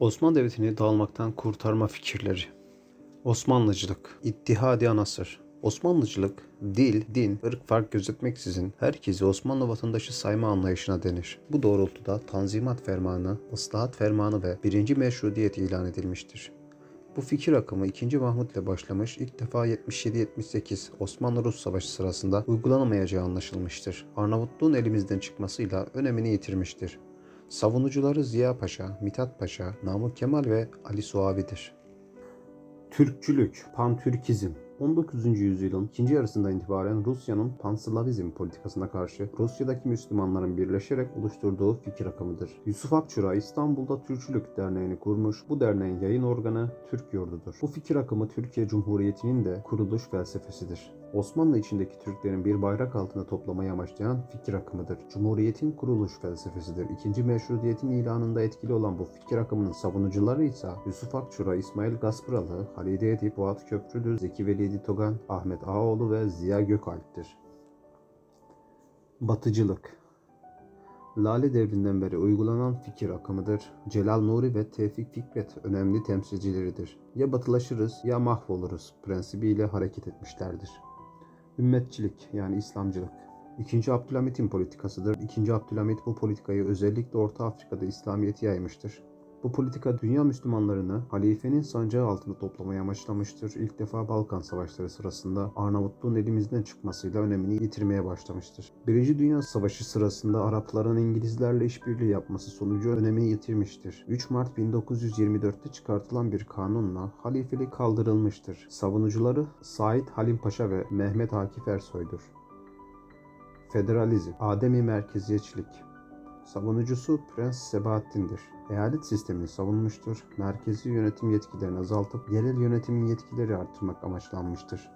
Osmanlı Devleti'ni dağılmaktan kurtarma fikirleri. Osmanlıcılık, İttihadi Anasır. Osmanlıcılık, dil, din, ırk fark gözetmeksizin herkesi Osmanlı vatandaşı sayma anlayışına denir. Bu doğrultuda Tanzimat Fermanı, Islahat Fermanı ve 1. Meşrutiyet ilan edilmiştir. Bu fikir akımı 2. Mahmut ile başlamış, ilk defa 77-78 Osmanlı-Rus Savaşı sırasında uygulanamayacağı anlaşılmıştır. Arnavutluğun elimizden çıkmasıyla önemini yitirmiştir. Savunucuları Ziya Paşa, Mithat Paşa, Namık Kemal ve Ali Suavi'dir. Türkçülük, Pantürkizm 19. yüzyılın ikinci yarısından itibaren Rusya'nın Panslavizm politikasına karşı Rusya'daki Müslümanların birleşerek oluşturduğu fikir akımıdır. Yusuf Akçura İstanbul'da Türkçülük Derneği'ni kurmuş. Bu derneğin yayın organı Türk Yurdu'dur. Bu fikir akımı Türkiye Cumhuriyeti'nin de kuruluş felsefesidir. Osmanlı içindeki Türklerin bir bayrak altında toplamayı amaçlayan fikir akımıdır. Cumhuriyetin kuruluş felsefesidir. İkinci meşrutiyetin ilanında etkili olan bu fikir akımının savunucuları ise Yusuf Akçura, İsmail Gaspıralı, Halide Edip, Fuat Köprülü, Zeki Velidi Togan, Ahmet Ağaoğlu ve Ziya Gökalp'tir. Batıcılık Lale devrinden beri uygulanan fikir akımıdır. Celal Nuri ve Tevfik Fikret önemli temsilcileridir. Ya batılaşırız ya mahvoluruz prensibiyle hareket etmişlerdir. Ümmetçilik yani İslamcılık. İkinci Abdülhamit'in politikasıdır. İkinci Abdülhamit bu politikayı özellikle Orta Afrika'da İslamiyet'i yaymıştır. Bu politika dünya Müslümanlarını halifenin sancağı altında toplamaya amaçlamıştır. İlk defa Balkan Savaşları sırasında Arnavutluğun elimizden çıkmasıyla önemini yitirmeye başlamıştır. Birinci Dünya Savaşı sırasında Arapların İngilizlerle işbirliği yapması sonucu önemini yitirmiştir. 3 Mart 1924'te çıkartılan bir kanunla halifelik kaldırılmıştır. Savunucuları Said Halim Paşa ve Mehmet Akif Ersoy'dur. Federalizm, Ademi merkeziyetçilik, Savunucusu Prens Sebahattin'dir. Eyalet sistemini savunmuştur. Merkezi yönetim yetkilerini azaltıp yerel yönetimin yetkileri artırmak amaçlanmıştır.